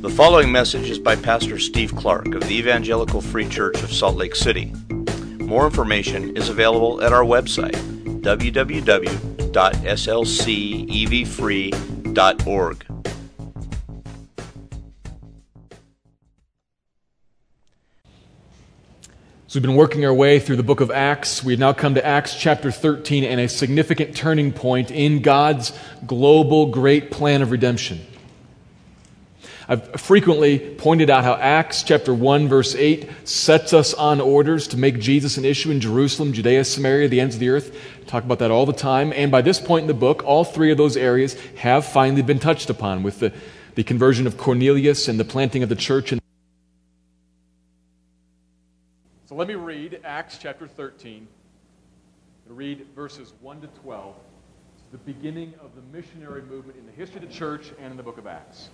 The following message is by Pastor Steve Clark of the Evangelical Free Church of Salt Lake City. More information is available at our website, www.slcevfree.org. So we've been working our way through the book of Acts. We've now come to Acts chapter 13 and a significant turning point in God's global great plan of redemption. I've frequently pointed out how Acts chapter 1 verse 8 sets us on orders to make Jesus an issue in Jerusalem, Judea, Samaria, the ends of the earth. talk about that all the time. And by this point in the book, all three of those areas have finally been touched upon with the, the conversion of Cornelius and the planting of the church. In- so let me read Acts chapter 13. read verses 1 to 12. It's the beginning of the missionary movement in the history of the church and in the book of Acts.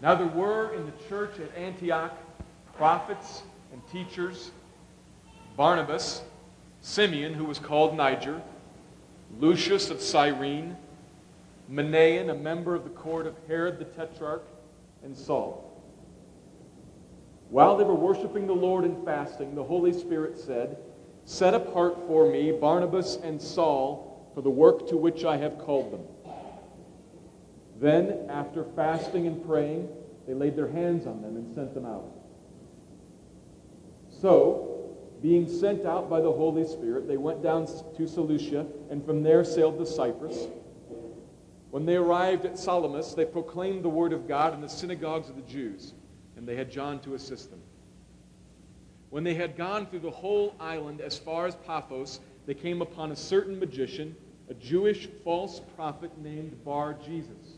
Now there were in the church at Antioch prophets and teachers Barnabas, Simeon, who was called Niger, Lucius of Cyrene, Manaen, a member of the court of Herod the Tetrarch, and Saul. While they were worshiping the Lord and fasting, the Holy Spirit said, Set apart for me Barnabas and Saul for the work to which I have called them. Then, after fasting and praying, they laid their hands on them and sent them out. So, being sent out by the Holy Spirit, they went down to Seleucia and from there sailed to Cyprus. When they arrived at Salamis, they proclaimed the word of God in the synagogues of the Jews, and they had John to assist them. When they had gone through the whole island as far as Paphos, they came upon a certain magician, a Jewish false prophet named Bar Jesus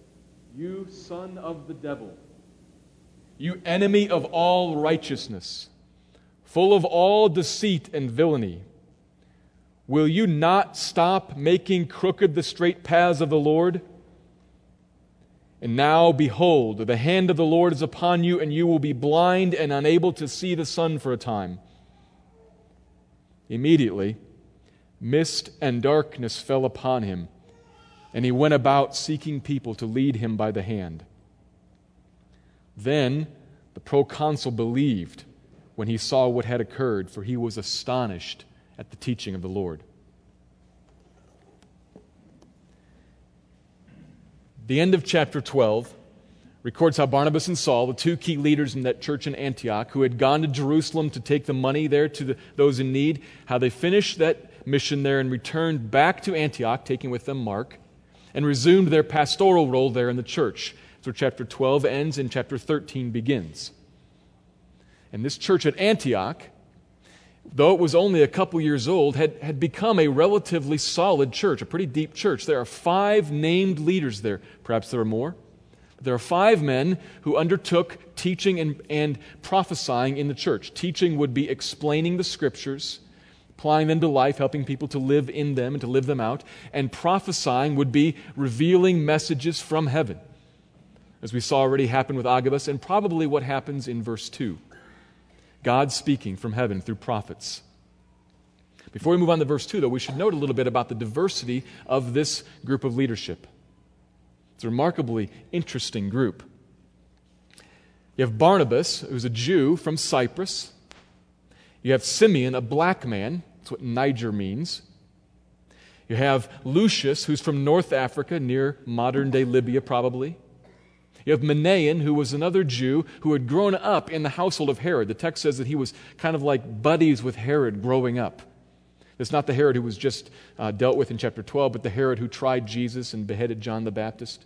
you son of the devil, you enemy of all righteousness, full of all deceit and villainy, will you not stop making crooked the straight paths of the Lord? And now, behold, the hand of the Lord is upon you, and you will be blind and unable to see the sun for a time. Immediately, mist and darkness fell upon him and he went about seeking people to lead him by the hand. Then the proconsul believed when he saw what had occurred, for he was astonished at the teaching of the Lord. The end of chapter 12 records how Barnabas and Saul, the two key leaders in that church in Antioch, who had gone to Jerusalem to take the money there to the, those in need, how they finished that mission there and returned back to Antioch, taking with them Mark and resumed their pastoral role there in the church. So chapter 12 ends and chapter 13 begins. And this church at Antioch, though it was only a couple years old, had, had become a relatively solid church, a pretty deep church. There are five named leaders there. Perhaps there are more. There are five men who undertook teaching and, and prophesying in the church. Teaching would be explaining the scriptures applying them to life, helping people to live in them and to live them out. And prophesying would be revealing messages from heaven, as we saw already happen with Agabus, and probably what happens in verse 2. God speaking from heaven through prophets. Before we move on to verse 2, though, we should note a little bit about the diversity of this group of leadership. It's a remarkably interesting group. You have Barnabas, who's a Jew from Cyprus. You have Simeon, a black man that's what Niger means. You have Lucius, who's from North Africa, near modern day Libya, probably. You have Manaen, who was another Jew who had grown up in the household of Herod. The text says that he was kind of like buddies with Herod growing up. It's not the Herod who was just uh, dealt with in chapter 12, but the Herod who tried Jesus and beheaded John the Baptist.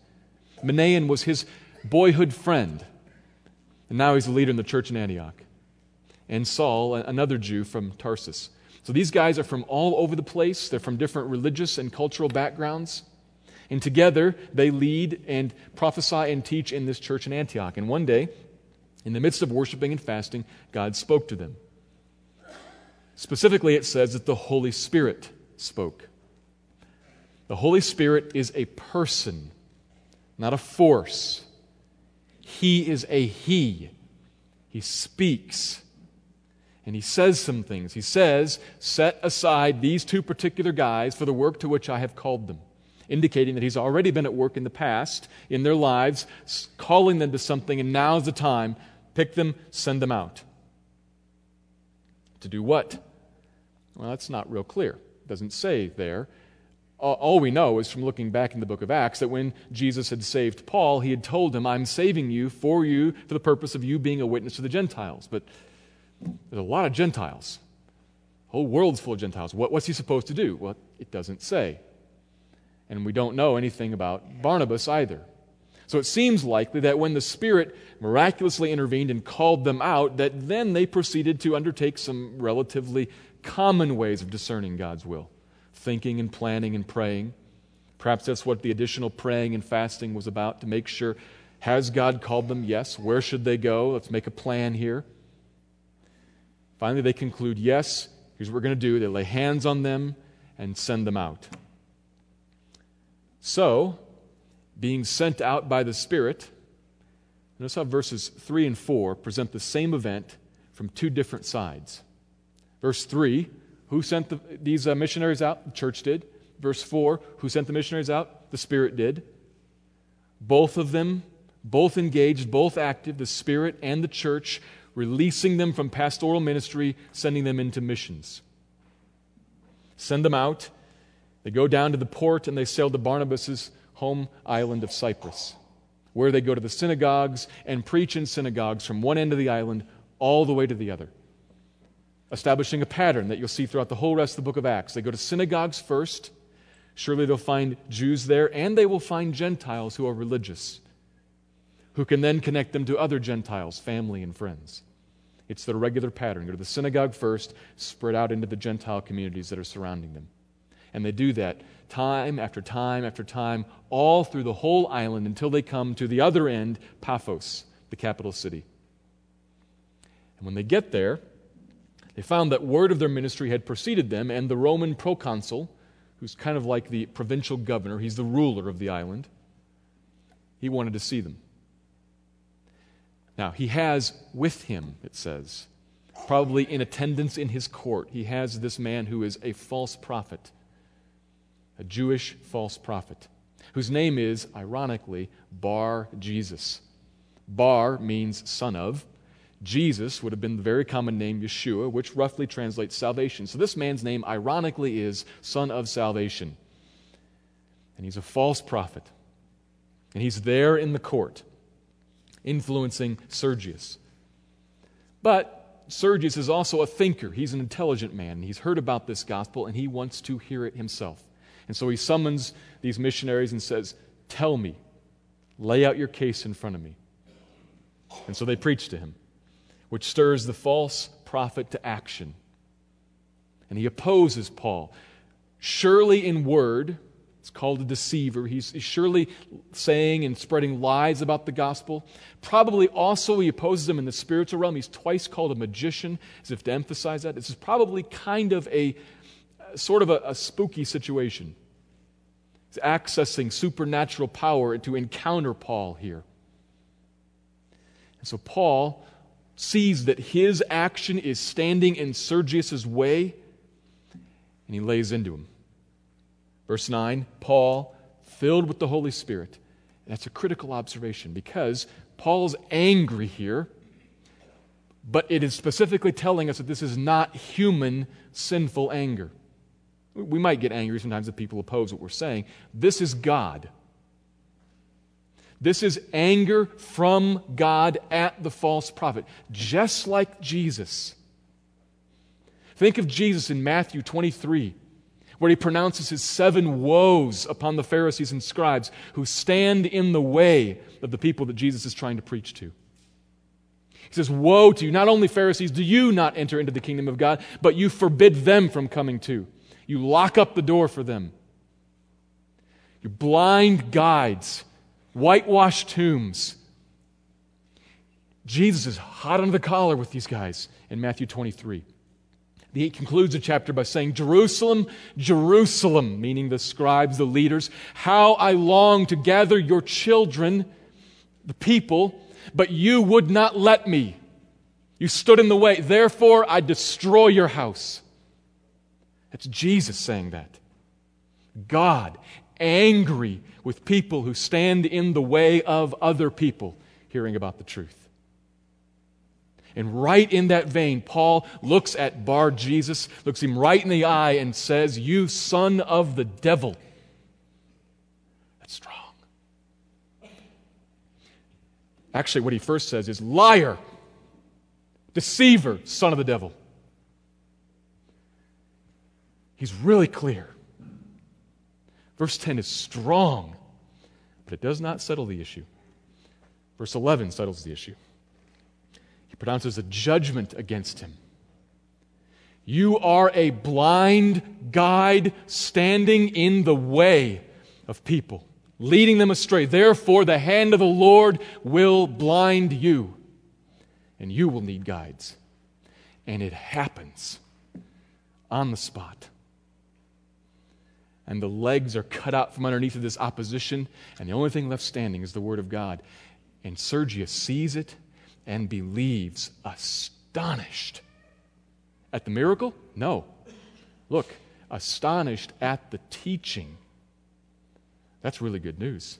Manaen was his boyhood friend, and now he's a leader in the church in Antioch. And Saul, another Jew from Tarsus. So these guys are from all over the place. They're from different religious and cultural backgrounds. And together, they lead and prophesy and teach in this church in Antioch. And one day, In the midst of worshiping and fasting, God spoke to them. Specifically, it says that the Holy Spirit spoke. The Holy Spirit is a person, not a force. He is a He. He speaks. And he says some things. He says, Set aside these two particular guys for the work to which I have called them, indicating that he's already been at work in the past, in their lives, calling them to something, and now's the time. Pick them, send them out. To do what? Well, that's not real clear. It doesn't say there. All we know is from looking back in the book of Acts that when Jesus had saved Paul, he had told him, I'm saving you for you for the purpose of you being a witness to the Gentiles. But there's a lot of Gentiles. The whole world's full of Gentiles. What, what's he supposed to do? Well, it doesn't say. And we don't know anything about Barnabas either. So it seems likely that when the Spirit miraculously intervened and called them out, that then they proceeded to undertake some relatively common ways of discerning God's will thinking and planning and praying. Perhaps that's what the additional praying and fasting was about to make sure has God called them? Yes. Where should they go? Let's make a plan here. Finally, they conclude yes, here's what we're going to do. They lay hands on them and send them out. So, being sent out by the Spirit, notice how verses 3 and 4 present the same event from two different sides. Verse 3, who sent the, these uh, missionaries out? The church did. Verse 4, who sent the missionaries out? The Spirit did. Both of them, both engaged, both active, the Spirit and the church releasing them from pastoral ministry, sending them into missions. Send them out. They go down to the port and they sail to Barnabas' home island of Cyprus, where they go to the synagogues and preach in synagogues from one end of the island all the way to the other, establishing a pattern that you'll see throughout the whole rest of the book of Acts. They go to synagogues first. Surely they'll find Jews there, and they will find Gentiles who are religious who can then connect them to other Gentiles, family, and friends. It's the regular pattern. Go to the synagogue first, spread out into the Gentile communities that are surrounding them. And they do that time after time after time, all through the whole island until they come to the other end, Paphos, the capital city. And when they get there, they found that word of their ministry had preceded them, and the Roman proconsul, who's kind of like the provincial governor, he's the ruler of the island, he wanted to see them. Now, he has with him, it says, probably in attendance in his court, he has this man who is a false prophet, a Jewish false prophet, whose name is, ironically, Bar Jesus. Bar means son of. Jesus would have been the very common name Yeshua, which roughly translates salvation. So this man's name, ironically, is son of salvation. And he's a false prophet. And he's there in the court influencing Sergius. But Sergius is also a thinker. He's an intelligent man. He's heard about this gospel and he wants to hear it himself. And so he summons these missionaries and says, Tell me, lay out your case in front of me. And so they preach to him, which stirs the false prophet to action. And he opposes Paul. Surely in word, it's called a deceiver. He's, he's, surely saying and spreading lies about the gospel. Probably also he opposes them in the spiritual realm. He's twice called a magician, as if to emphasize that. This is probably kind of a sort of a, a spooky situation. He's accessing supernatural power to encounter Paul here. And so Paul sees that his action is standing in Sergius's way, and he lays into him. Verse 9, Paul, filled with the Holy Spirit. That's a critical observation because Paul's angry here, but it is specifically telling us that this is not human, sinful anger. We might get angry sometimes if people oppose what we're saying. This is God. This is anger from God at the false prophet, just like Jesus. Think of Jesus in Matthew 23 where he pronounces his seven woes upon the Pharisees and scribes who stand in the way of the people that Jesus is trying to preach to. He says, Woe to you! Not only Pharisees, do you not enter into the kingdom of God, but you forbid them from coming too. You lock up the door for them. You blind guides, whitewashed tombs. Jesus is hot under the collar with these guys in Matthew 23. He concludes the chapter by saying, Jerusalem, Jerusalem, meaning the scribes, the leaders, how I long to gather your children, the people, but you would not let me. You stood in the way. Therefore, I destroy your house. That's Jesus saying that. God, angry with people who stand in the way of other people hearing about the truth. And right in that vein, Paul looks at Bar Jesus, looks him right in the eye, and says, You son of the devil. That's strong. Actually, what he first says is, Liar, deceiver, son of the devil. He's really clear. Verse 10 is strong, but it does not settle the issue. Verse 11 settles the issue. He pronounces a judgment against him. You are a blind guide standing in the way of people, leading them astray. Therefore, the hand of the Lord will blind you, and you will need guides. And it happens on the spot. And the legs are cut out from underneath of this opposition, and the only thing left standing is the Word of God. And Sergius sees it and believes, astonished. At the miracle? No. Look, astonished at the teaching. That's really good news.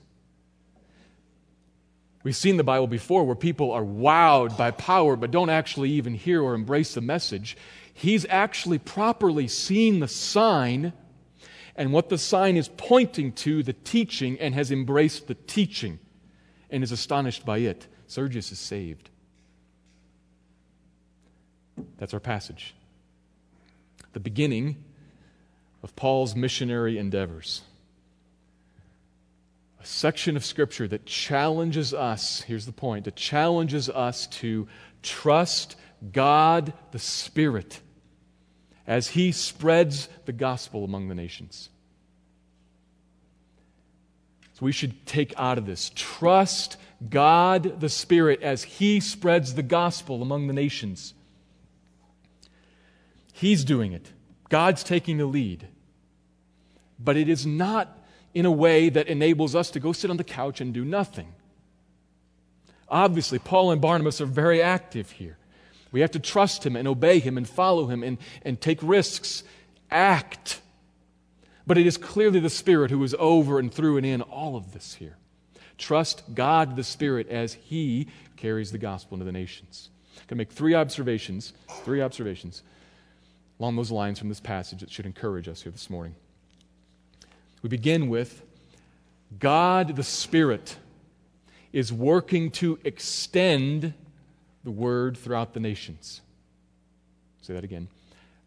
We've seen the Bible before where people are wowed by power but don't actually even hear or embrace the message. He's actually properly seen the sign and what the sign is pointing to, the teaching, and has embraced the teaching and is astonished by it. Sergius is saved. That's our passage. The beginning of Paul's missionary endeavors. A section of Scripture that challenges us, here's the point, that challenges us to trust God the Spirit as He spreads the gospel among the nations. So we should take out of this trust God the Spirit as He spreads the gospel among the nations. He's doing it. God's taking the lead. But it is not in a way that enables us to go sit on the couch and do nothing. Obviously, Paul and Barnabas are very active here. We have to trust him and obey him and follow him and, and take risks, act. But it is clearly the Spirit who is over and through and in all of this here. Trust God the Spirit as He carries the gospel into the nations. I'm going to make three observations, three observations along those lines from this passage that should encourage us here this morning. We begin with God the Spirit is working to extend the word throughout the nations. Say that again.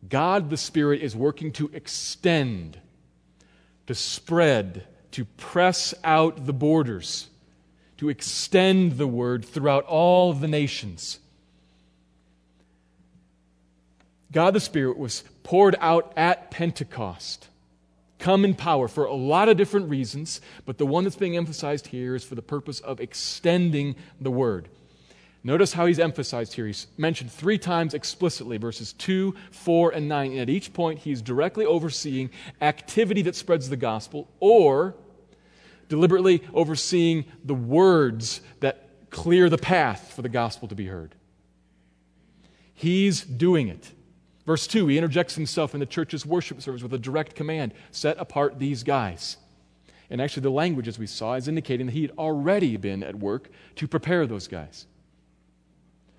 God the Spirit is working to extend, to spread, to press out the borders, to extend the word throughout all the nations. God the Spirit was poured out at Pentecost. Come in power for a lot of different reasons, but the one that's being emphasized here is for the purpose of extending the word. Notice how he's emphasized here. He's mentioned three times explicitly, verses 2, 4, and 9. And at each point, he's directly overseeing activity that spreads the gospel or deliberately overseeing the words that clear the path for the gospel to be heard. He's doing it. Verse 2, he interjects himself in the church's worship service with a direct command set apart these guys. And actually, the language, as we saw, is indicating that he had already been at work to prepare those guys,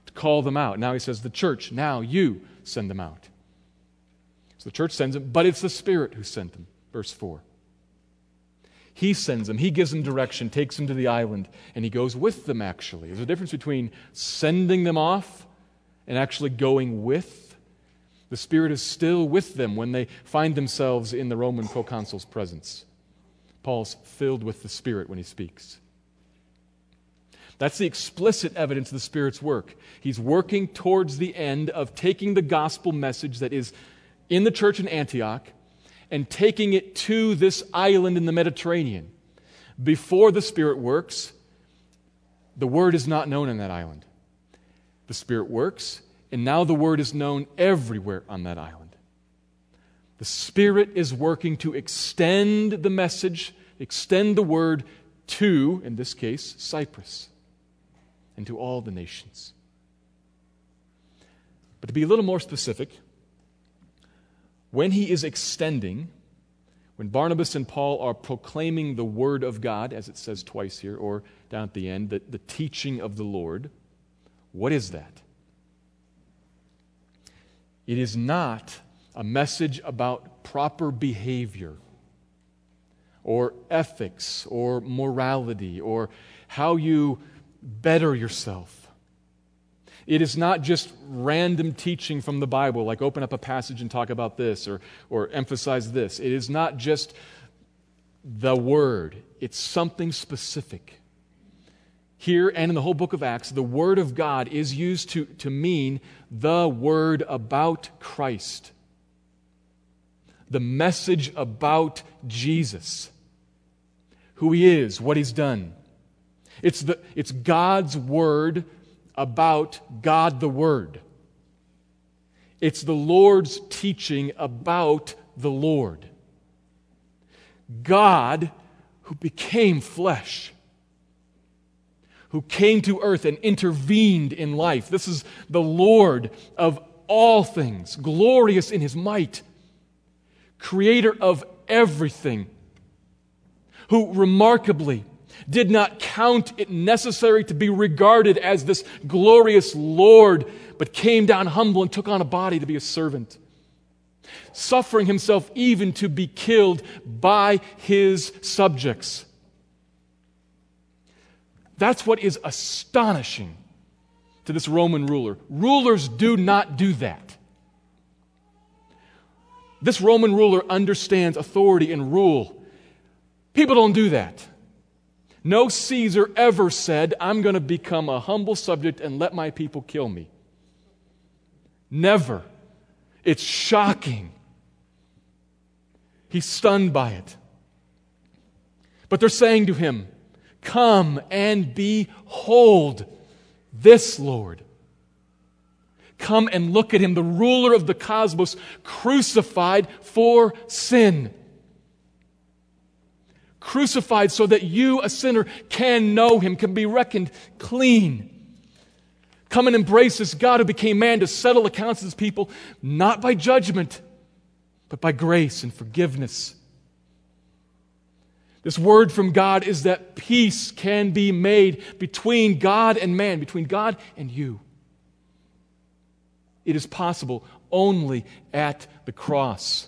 to call them out. Now he says, The church, now you send them out. So the church sends them, but it's the Spirit who sent them. Verse 4. He sends them, he gives them direction, takes them to the island, and he goes with them, actually. There's a difference between sending them off and actually going with the Spirit is still with them when they find themselves in the Roman proconsul's presence. Paul's filled with the Spirit when he speaks. That's the explicit evidence of the Spirit's work. He's working towards the end of taking the gospel message that is in the church in Antioch and taking it to this island in the Mediterranean. Before the Spirit works, the word is not known in that island. the Spirit works, and now the word is known everywhere on that island. The Spirit is working to extend the message, extend the word to, in this case, Cyprus, and to all the nations. But to be a little more specific, when he is extending, when Barnabas and Paul are proclaiming the word of God, as it says twice here, or down at the end, the, the teaching of the Lord, what is that? It is not a message about proper behavior or ethics or morality or how you better yourself. It is not just random teaching from the Bible, like open up a passage and talk about this or, or emphasize this. It is not just the Word, it's something specific. Here and in the whole book of Acts, the Word of God is used to, to mean the Word about Christ, the message about Jesus, who He is, what He's done. It's, the, it's God's Word about God the Word. It's the Lord's teaching about the Lord. God who became flesh who came to earth and intervened in life. This is the Lord of all things, glorious in his might, creator of everything, who remarkably did not count it necessary to be regarded as this glorious Lord, but came down humble and took on a body to be a servant, suffering himself even to be killed by his subjects that's what is astonishing to this Roman ruler. Rulers do not do that. This Roman ruler understands authority and rule. People don't do that. No Caesar ever said, I'm going to become a humble subject and let my people kill me. Never. It's shocking. He's stunned by it. But they're saying to him, Come and behold this Lord. Come and look at him, the ruler of the cosmos, crucified for sin. Crucified so that you, a sinner, can know him, can be reckoned clean. Come and embrace this God who became man to settle accounts with his people, not by judgment, but by grace and forgiveness. This word from God is that peace can be made between God and man, between God and you. It is possible only at the cross.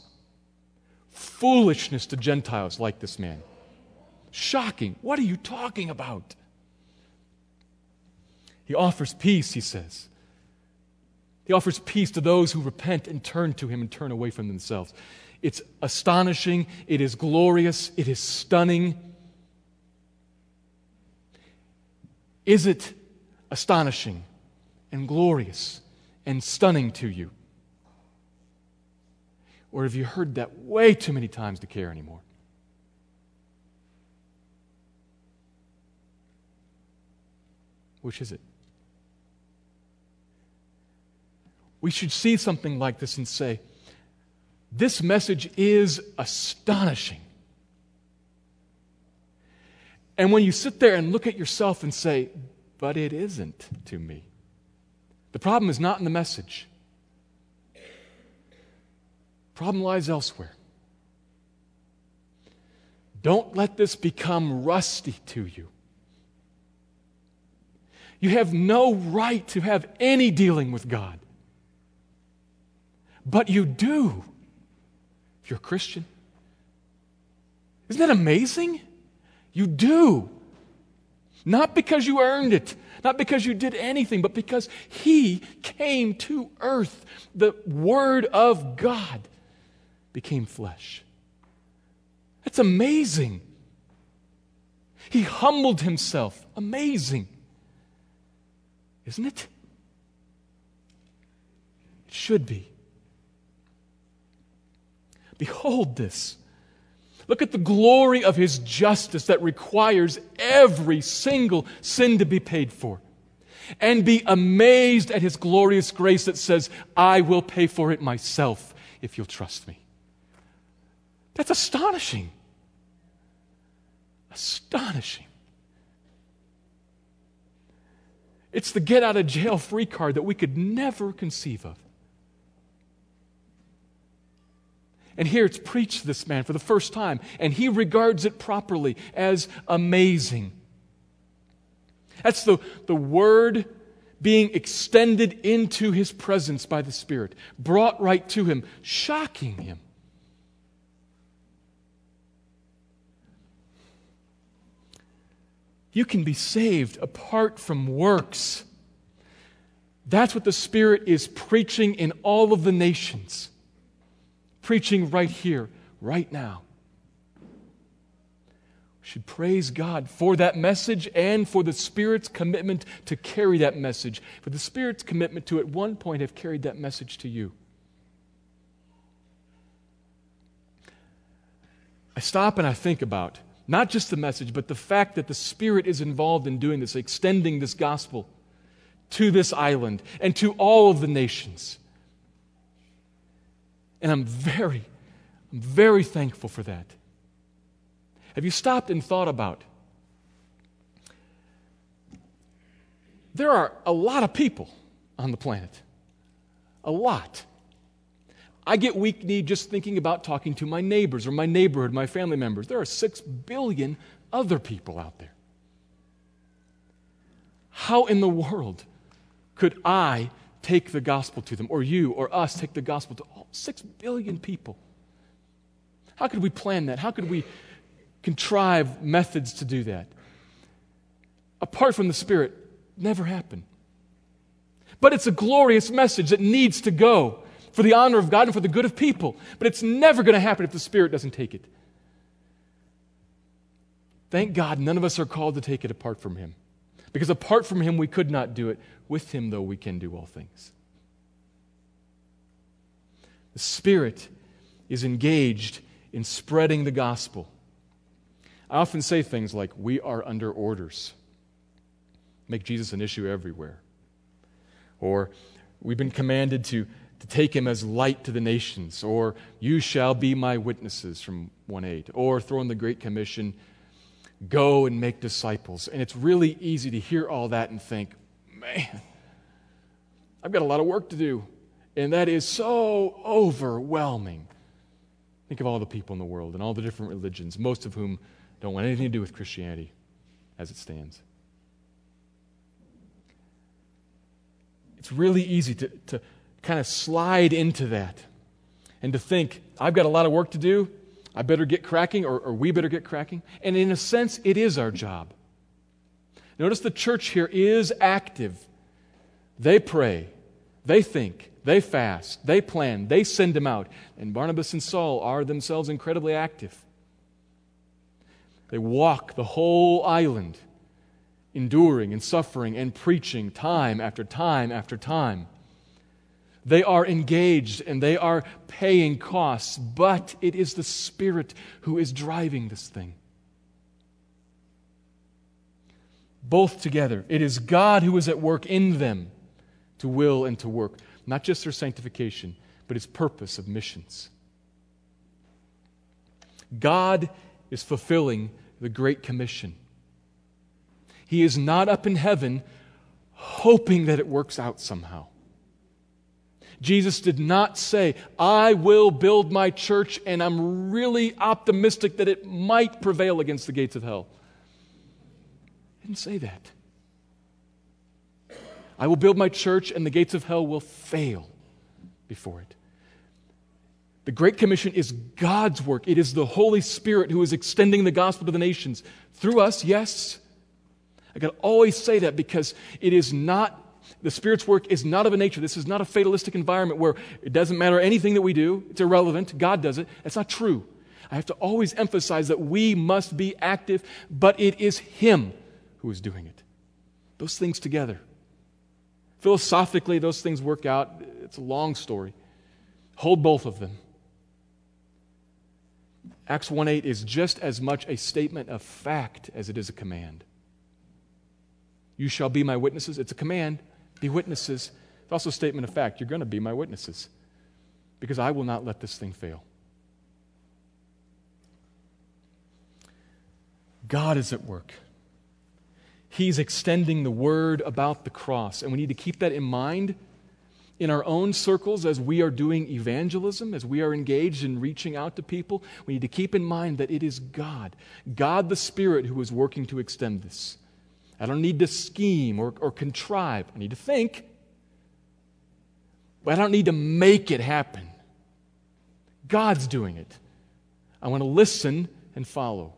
Foolishness to Gentiles like this man. Shocking. What are you talking about? He offers peace, he says. He offers peace to those who repent and turn to him and turn away from themselves. It's astonishing. It is glorious. It is stunning. Is it astonishing and glorious and stunning to you? Or have you heard that way too many times to care anymore? Which is it? We should see something like this and say, this message is astonishing. And when you sit there and look at yourself and say, but it isn't to me, the problem is not in the message. Problem lies elsewhere. Don't let this become rusty to you. You have no right to have any dealing with God. But you do you're a Christian. Isn't that amazing? You do. Not because you earned it, not because you did anything, but because He came to earth. The Word of God became flesh. That's amazing. He humbled Himself. Amazing. Isn't it? It should be. Behold this. Look at the glory of his justice that requires every single sin to be paid for. and be amazed at his glorious grace that says, I will pay for it myself if you'll trust me. That's astonishing. Astonishing. It's the get out of jail free card that we could never conceive of. And here it's preached to this man for the first time, and he regards it properly as amazing. That's the, the word being extended into his presence by the Spirit, brought right to him, shocking him. You can be saved apart from works. That's what the Spirit is preaching in all of the nations, preaching right here, right now. We should praise God for that message and for the Spirit's commitment to carry that message, for the Spirit's commitment to at one point have carried that message to you. I stop and I think about not just the message, but the fact that the Spirit is involved in doing this, extending this gospel to this island and to all of the nations. And I'm very, I'm very thankful for that. Have you stopped and thought about? There are a lot of people on the planet. A lot. I get weak kneed just thinking about talking to my neighbors or my neighborhood, my family members. There are six billion other people out there. How in the world could I take the gospel to them, or you or us take the gospel to all six billion people? How could we plan that? How could we contrive methods to do that? Apart from the Spirit, never happen. But it's a glorious message that needs to go for the honor of God and for the good of people. But it's never going to happen if the Spirit doesn't take it. Thank God none of us are called to take it apart from Him. Because apart from Him, we could not do it. With Him, though, we can do all things. The Spirit is engaged in spreading the gospel. I often say things like, We are under orders. Make Jesus an issue everywhere. Or, We've been commanded to to take him as light to the nations, or you shall be my witnesses from 1 8, or throw in the Great Commission, go and make disciples. And it's really easy to hear all that and think, man, I've got a lot of work to do. And that is so overwhelming. Think of all the people in the world and all the different religions, most of whom don't want anything to do with Christianity as it stands. It's really easy to, to kind of slide into that and to think, I've got a lot of work to do. I better get cracking, or, or, we better get cracking. And in a sense, it is our job. Notice the church here is active. They pray, they think, they fast, they plan, they send them out. And Barnabas and Saul are themselves incredibly active. They walk the whole island, enduring and suffering and preaching time after time after time. They are engaged and they are paying costs, but it is the Spirit who is driving this thing. Both together. It is God who is at work in them to will and to work, not just their sanctification, but his purpose of missions. God is fulfilling the Great Commission. He is not up in heaven hoping that it works out somehow. Jesus did not say, I will build my church and I'm really optimistic that it might prevail against the gates of hell. He didn't say that. I will build my church and the gates of hell will fail before it. The Great Commission is God's work. It is the Holy Spirit who is extending the gospel to the nations. Through us, yes. I can always say that because it is not the Spirit's work is not of a nature. This is not a fatalistic environment where it doesn't matter anything that we do, it's irrelevant. God does it. That's not true. I have to always emphasize that we must be active, but it is Him who is doing it. Those things together. Philosophically, those things work out. It's a long story. Hold both of them. Acts 1 8 is just as much a statement of fact as it is a command. You shall be my witnesses. It's a command. Be witnesses. It's also a statement of fact. You're going to be my witnesses because I will not let this thing fail. God is at work. He's extending the word about the cross. And we need to keep that in mind in our own circles as we are doing evangelism, as we are engaged in reaching out to people. We need to keep in mind that it is God, God the Spirit, who is working to extend this. I don't need to scheme or, or contrive. I need to think, but I don't need to make it happen. God's doing it. I want to listen and follow.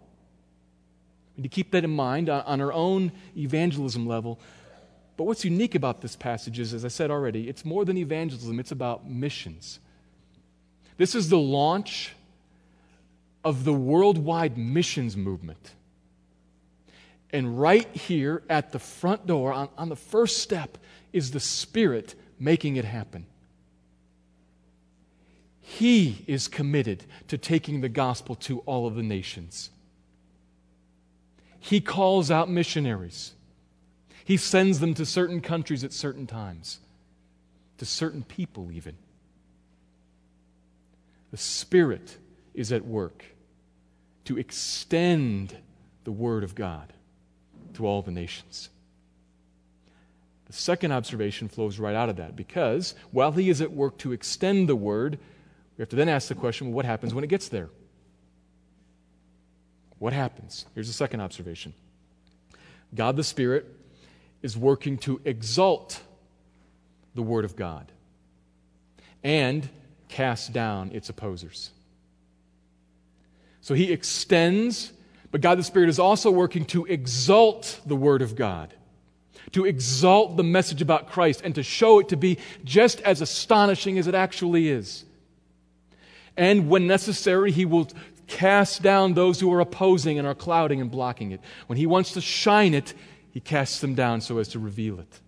We need to keep that in mind on, on our own evangelism level. But what's unique about this passage is, as I said already, it's more than evangelism, it's about missions. This is the launch of the worldwide missions movement. And right here at the front door, on, on the first step, is the Spirit making it happen. He is committed to taking the gospel to all of the nations. He calls out missionaries. He sends them to certain countries at certain times, to certain people, even. The Spirit is at work to extend the Word of God to all the nations. The second observation flows right out of that because while he is at work to extend the word, we have to then ask the question well, what happens when it gets there? What happens? Here's the second observation God the Spirit is working to exalt the Word of God and cast down its opposers. So he extends but God the Spirit is also working to exalt the Word of God, to exalt the message about Christ, and to show it to be just as astonishing as it actually is. And when necessary, He will cast down those who are opposing and are clouding and blocking it. When He wants to shine it, He casts them down so as to reveal it.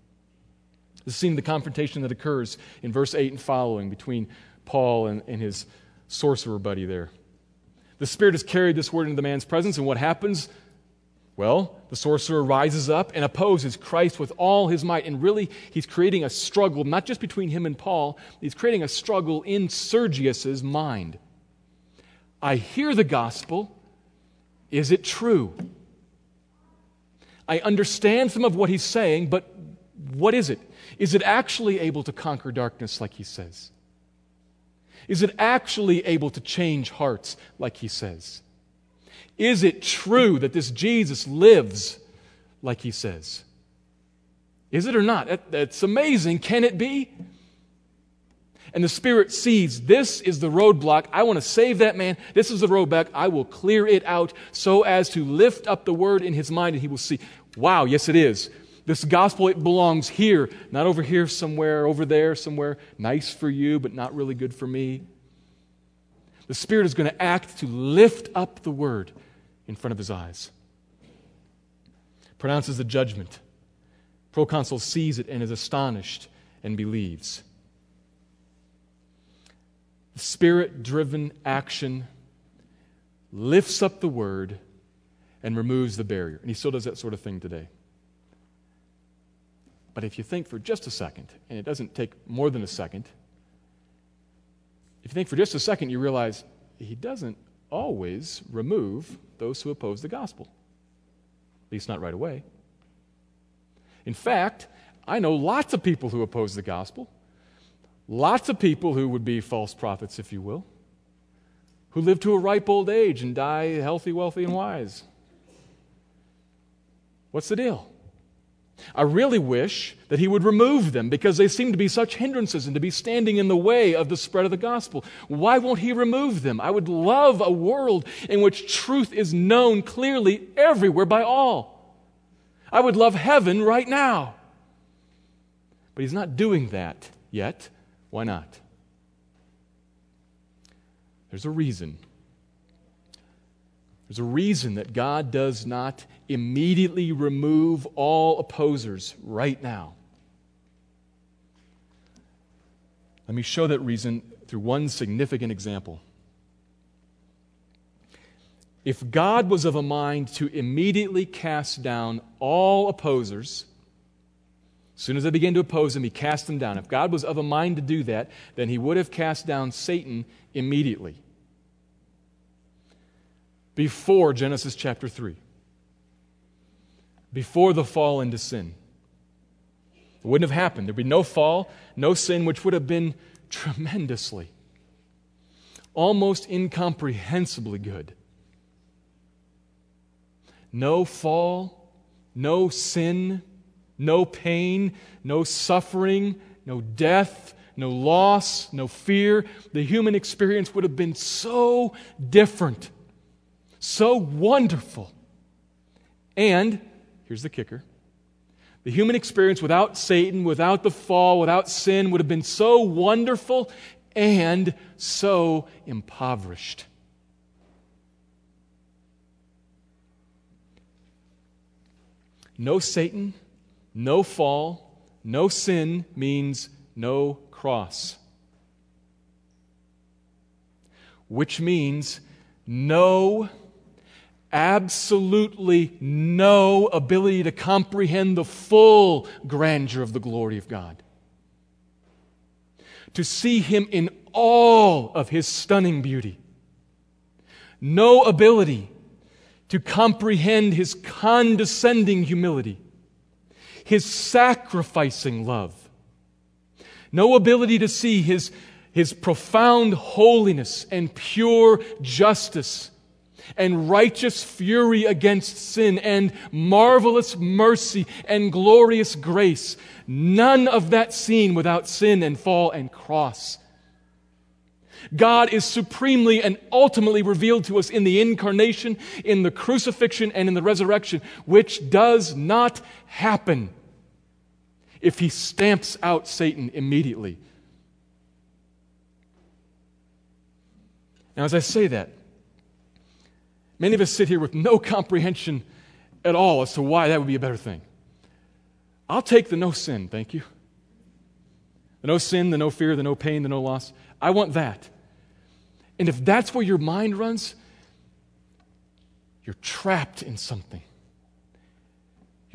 This is seen in the confrontation that occurs in verse 8 and following between Paul and, and his sorcerer buddy there. The Spirit has carried this word into the man's presence, and what happens? Well, the sorcerer rises up and opposes Christ with all his might. And really, he's creating a struggle, not just between him and Paul, he's creating a struggle in Sergius's mind. I hear the gospel. Is it true? I understand some of what he's saying, but what is it? Is it actually able to conquer darkness like he says? Is it actually able to change hearts, like he says? Is it true that this Jesus lives like he says? Is it or not? That's amazing. Can it be? And the Spirit sees this is the roadblock. I want to save that man. This is the roadblock. I will clear it out so as to lift up the word in his mind and he will see, wow, yes, it is. This gospel, it belongs here, not over here somewhere, over there somewhere. Nice for you, but not really good for me. The Spirit is going to act to lift up the word in front of his eyes. Pronounces the judgment. Proconsul sees it and is astonished and believes. The Spirit driven action lifts up the word and removes the barrier. And he still does that sort of thing today. But if you think for just a second, and it doesn't take more than a second, if you think for just a second, you realize he doesn't always remove those who oppose the gospel, at least not right away. In fact, I know lots of people who oppose the gospel, lots of people who would be false prophets, if you will, who live to a ripe old age and die healthy, wealthy, and wise. What's the deal? I really wish that he would remove them because they seem to be such hindrances and to be standing in the way of the spread of the gospel. Why won't he remove them? I would love a world in which truth is known clearly everywhere by all. I would love heaven right now. But he's not doing that yet. Why not? There's a reason. There's a reason that God does not immediately remove all opposers right now. Let me show that reason through one significant example. If God was of a mind to immediately cast down all opposers, As soon as they began to oppose him, he cast them down. If God was of a mind to do that, then he would have cast down Satan immediately. Before Genesis chapter 3. Before the fall into sin. It wouldn't have happened. There'd be no fall, no sin, which would have been tremendously, almost incomprehensibly good. No fall, no sin no pain, no suffering, no death, no loss, no fear. The human experience would have been so different, so wonderful. And here's the kicker the human experience without Satan, without the fall, without sin would have been so wonderful and so impoverished. No Satan, no fall, no sin means no cross. Which means no, absolutely no ability to comprehend the full grandeur of the glory of God. To see Him in all of His stunning beauty. No ability to comprehend His condescending humility his sacrificing love, no ability to see his, his profound holiness and pure justice and righteous fury against sin and marvelous mercy and glorious grace. None of that seen without sin and fall and cross. God is supremely and ultimately revealed to us in the incarnation, in the crucifixion, and in the resurrection, which does not happen if he stamps out Satan immediately. Now, as I say that, many of us sit here with no comprehension at all as to why that would be a better thing. I'll take the no sin, thank you. The no sin, the no fear, the no pain, the no loss. I want that. And if that's where your mind runs, you're trapped in something.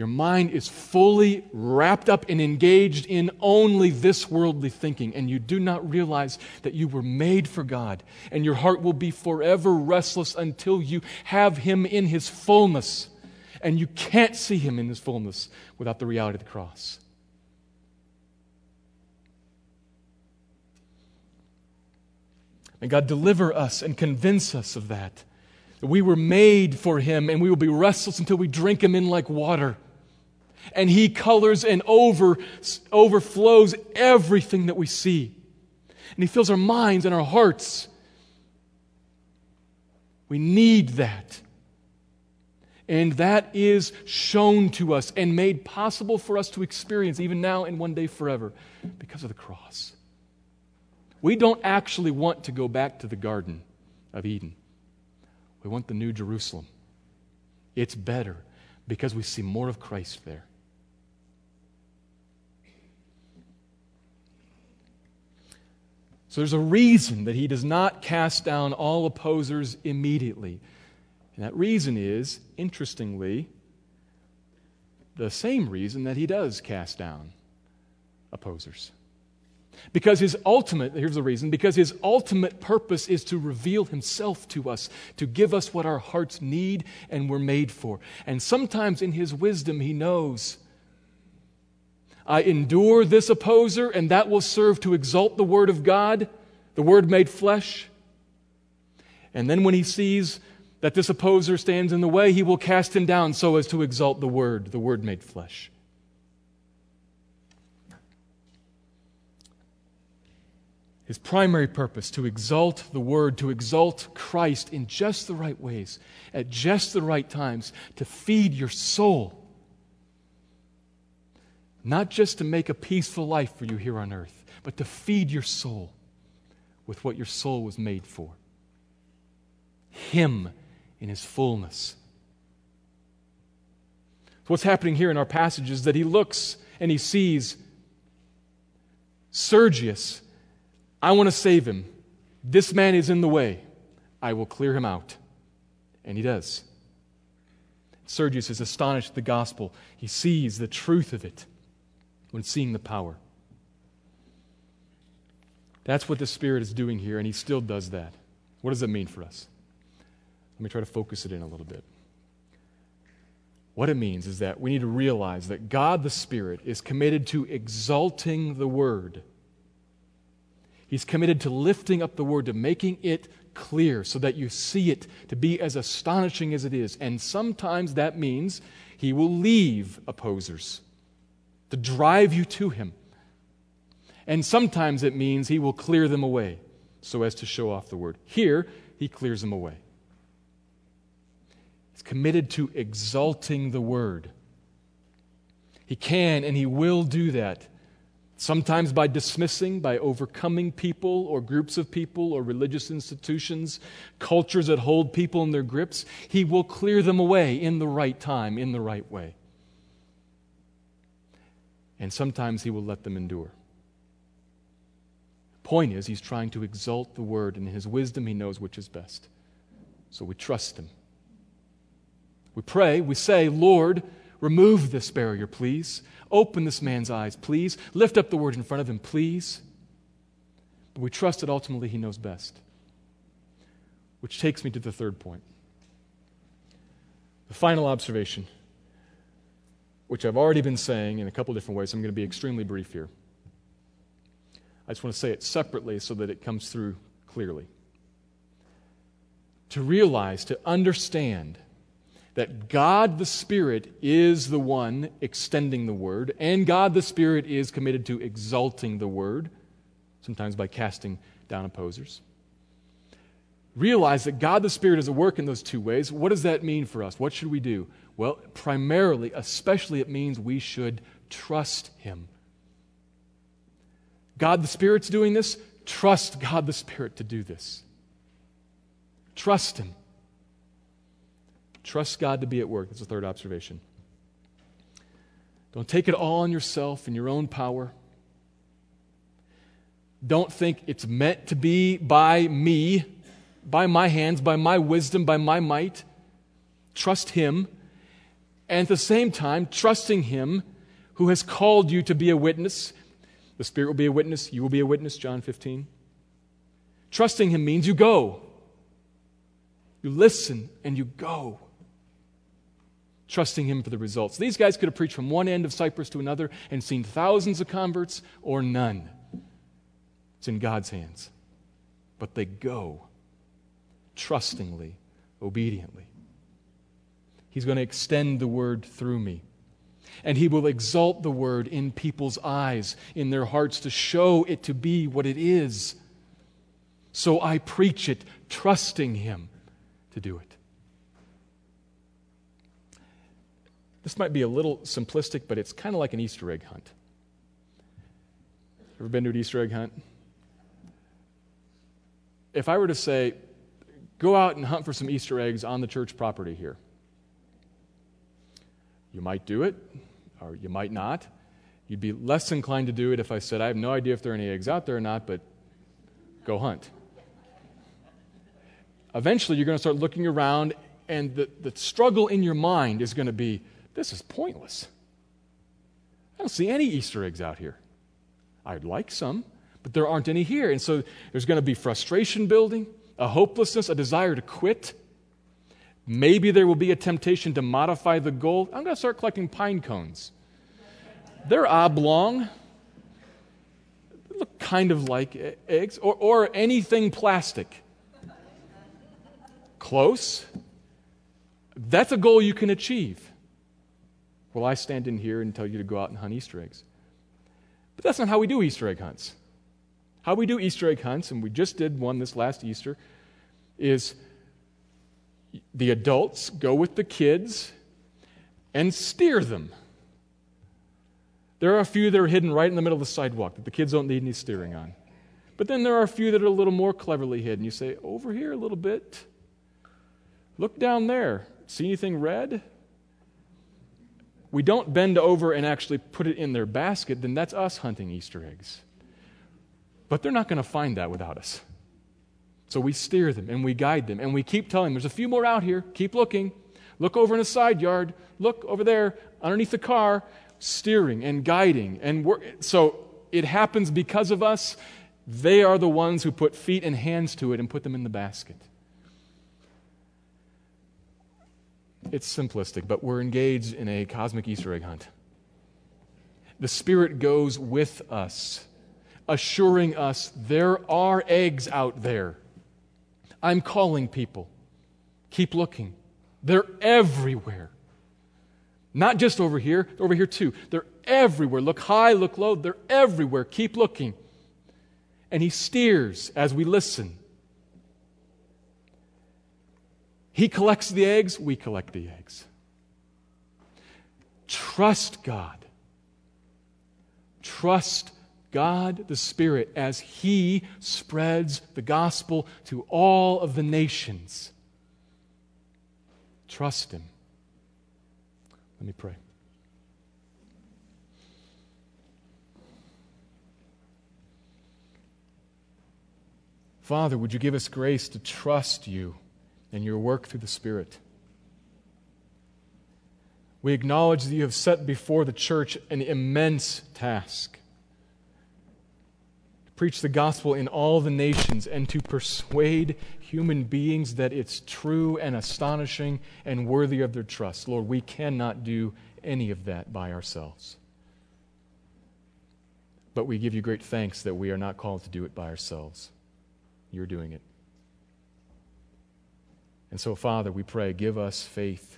Your mind is fully wrapped up and engaged in only this worldly thinking, and you do not realize that you were made for God, and your heart will be forever restless until you have Him in His fullness. And you can't see Him in His fullness without the reality of the cross. May God deliver us and convince us of that. That we were made for Him and we will be restless until we drink Him in like water. And He colors and over, overflows everything that we see. And He fills our minds and our hearts. We need that. And that is shown to us and made possible for us to experience even now and one day forever because of the cross. We don't actually want to go back to the Garden of Eden. We want the New Jerusalem. It's better because we see more of Christ there. So there's a reason that he does not cast down all opposers immediately. And that reason is, interestingly, the same reason that he does cast down opposers. Because his ultimate, here's the reason, because his ultimate purpose is to reveal himself to us, to give us what our hearts need and were made for. And sometimes in his wisdom, he knows I endure this opposer, and that will serve to exalt the Word of God, the Word made flesh. And then when he sees that this opposer stands in the way, he will cast him down so as to exalt the Word, the Word made flesh. his primary purpose to exalt the Word, to exalt Christ in just the right ways, at just the right times, to feed your soul. Not just to make a peaceful life for you here on earth, but to feed your soul with what your soul was made for Him in His fullness. So what's happening here in our passage is that he looks and he sees Sergius I want to save him. This man is in the way. I will clear him out. And he does. Sergius is astonished at the gospel. He sees the truth of it. When seeing the power. That's what the Spirit is doing here, and He still does that. What does that mean for us? Let me try to focus it in a little bit. What it means is that we need to realize that God the Spirit is committed to exalting the Word. He's committed to lifting up the Word, to making it clear so that you see it to be as astonishing as it is. And sometimes that means He will leave opposers to drive you to Him. And sometimes it means He will clear them away so as to show off the Word. Here, He clears them away He's committed to exalting the word. He can and he will do that. Sometimes by dismissing, by overcoming people or groups of people or religious institutions, cultures that hold people in their grips, he will clear them away in the right time, in the right way. And sometimes he will let them endure. Point is, he's trying to exalt the word, and in his wisdom, he knows which is best. So we trust him. We pray, we say, Lord, remove this barrier, please. Open this man's eyes, please. Lift up the word in front of him, please. But we trust that ultimately he knows best. Which takes me to the third point. The final observation, which I've already been saying in a couple different ways. I'm going to be extremely brief here. I just want to say it separately so that it comes through clearly. To realize, to understand, that God the Spirit is the one extending the word, and God the Spirit is committed to exalting the word, sometimes by casting down opposers. Realize that God the Spirit is at work in those two ways. What does that mean for us? What should we do? Well, primarily, especially, it means we should trust Him. God the Spirit's doing this. Trust God the Spirit to do this. Trust Him. Trust God to be at work. That's the third observation. Don't take it all on yourself and your own power. Don't think it's meant to be by me, by my hands, by my wisdom, by my might. Trust Him. And at the same time, trusting Him who has called you to be a witness. The Spirit will be a witness. You will be a witness, John 15. Trusting Him means you go. You listen and you go trusting Him for the results. These guys could have preached from one end of Cyprus to another and seen thousands of converts or none. It's in God's hands. But they go trustingly, obediently. He's going to extend the word through me. And he will exalt the word in people's eyes, in their hearts, to show it to be what it is. So I preach it, trusting him to do it. This might be a little simplistic, but it's kind of like an Easter egg hunt. Ever been to an Easter egg hunt? If I were to say, go out and hunt for some Easter eggs on the church property here, you might do it, or you might not. You'd be less inclined to do it if I said, I have no idea if there are any eggs out there or not, but go hunt. Eventually, you're going to start looking around, and the, the struggle in your mind is going to be this is pointless. I don't see any Easter eggs out here. I'd like some, but there aren't any here. And so there's going to be frustration building, a hopelessness, a desire to quit. Maybe there will be a temptation to modify the goal. I'm going to start collecting pine cones. They're oblong, they look kind of like eggs, or, or anything plastic. Close. That's a goal you can achieve. Well, I stand in here and tell you to go out and hunt Easter eggs. But that's not how we do Easter egg hunts. How we do Easter egg hunts, and we just did one this last Easter, is the adults go with the kids and steer them. There are a few that are hidden right in the middle of the sidewalk that the kids don't need any steering on. But then there are a few that are a little more cleverly hidden. You say, over here a little bit. Look down there. See anything red? we don't bend over and actually put it in their basket, then that's us hunting Easter eggs. But they're not going to find that without us. So we steer them and we guide them and we keep telling them, there's a few more out here. Keep looking. Look over in the side yard. Look over there underneath the car. steering and guiding. And so it happens because of us. They are the ones who put feet and hands to it and put them in the basket. It's simplistic, but we're engaged in a cosmic Easter egg hunt. The Spirit goes with us, assuring us there are eggs out there. I'm calling people. Keep looking. They're everywhere. Not just over here, over here too. They're everywhere. Look high, look low. They're everywhere. Keep looking. And he steers as we listen. He collects the eggs, we collect the eggs. Trust God. Trust God the Spirit as He spreads the gospel to all of the nations. Trust Him. Let me pray. Father, would you give us grace to trust you and your work through the Spirit? We acknowledge that you have set before the church an immense task preach the gospel in all the nations and to persuade human beings that it's true and astonishing and worthy of their trust. Lord, we cannot do any of that by ourselves. But we give you great thanks that we are not called to do it by ourselves. You're doing it. And so, Father, we pray, give us faith.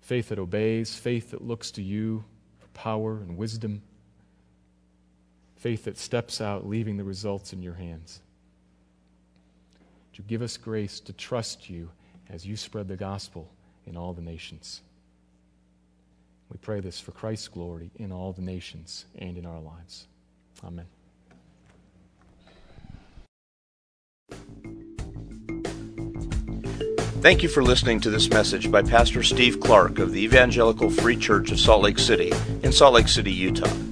Faith that obeys, faith that looks to you for power and wisdom, faith that steps out, leaving the results in your hands. You give us grace to trust you as you spread the gospel in all the nations? We pray this for Christ's glory in all the nations and in our lives. Amen. Thank you for listening to this message by Pastor Steve Clark of the Evangelical Free Church of Salt Lake City in Salt Lake City, Utah.